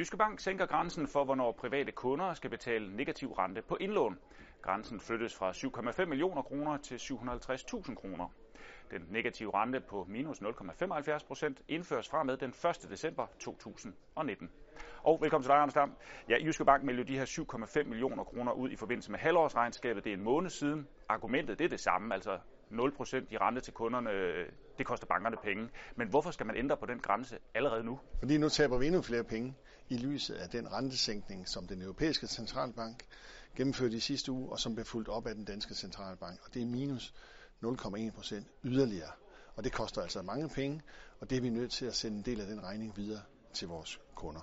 Jyske Bank sænker grænsen for, hvornår private kunder skal betale negativ rente på indlån. Grænsen flyttes fra 7,5 millioner kroner til 750.000 kroner. Den negative rente på minus 0,75 procent indføres fra med den 1. december 2019. Og velkommen til dig, Anders Dam. Ja, Jyske Bank meldte de her 7,5 millioner kroner ud i forbindelse med halvårsregnskabet. Det er en måned siden. Argumentet det er det samme, altså 0% i rente til kunderne, øh, det koster bankerne penge. Men hvorfor skal man ændre på den grænse allerede nu? Fordi nu taber vi endnu flere penge i lyset af den rentesænkning, som den europæiske centralbank gennemførte i sidste uge, og som blev fuldt op af den danske centralbank. Og det er minus 0,1% yderligere. Og det koster altså mange penge, og det er vi nødt til at sende en del af den regning videre til vores kunder.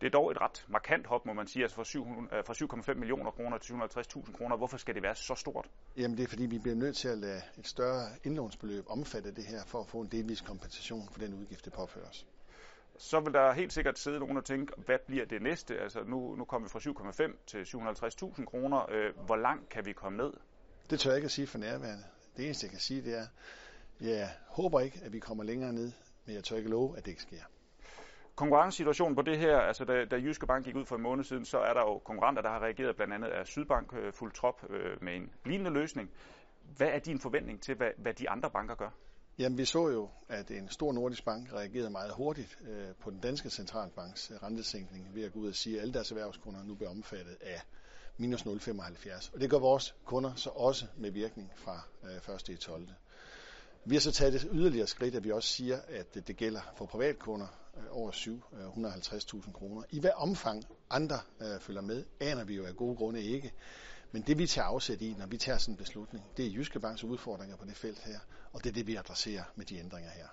Det er dog et ret markant hop, må man sige, altså fra 7,5 millioner kroner til 750.000 kroner. Hvorfor skal det være så stort? Jamen det er fordi, vi bliver nødt til at lade et større indlånsbeløb omfatte det her, for at få en delvis kompensation for den udgift, det påføres. Så vil der helt sikkert sidde nogen og tænke, hvad bliver det næste? Altså nu, nu kommer vi fra 7,5 til 750.000 kroner. Øh, hvor langt kan vi komme ned? Det tør jeg ikke at sige for nærværende. Det eneste, jeg kan sige, det er, jeg håber ikke, at vi kommer længere ned, men jeg tør ikke love, at det ikke sker. Konkurrencesituationen på det her, altså da, da Jyske Bank gik ud for en måned siden, så er der jo konkurrenter, der har reageret, blandt andet af Sydbank øh, fuld trop øh, med en lignende løsning. Hvad er din forventning til, hvad, hvad de andre banker gør? Jamen, vi så jo, at en stor nordisk bank reagerede meget hurtigt øh, på den danske centralbanks øh, rentesænkning ved at gå ud og sige, at alle deres erhvervskunder nu bliver omfattet af minus 0,75. Og det gør vores kunder så også med virkning fra øh, 1. i 12. Vi har så taget det yderligere skridt, at vi også siger, at det gælder for privatkunder over 750.000 øh, kroner. I hvad omfang andre øh, følger med, aner vi jo af gode grunde ikke. Men det vi tager afsæt i, når vi tager sådan en beslutning, det er Jyske Banks udfordringer på det felt her, og det er det, vi adresserer med de ændringer her.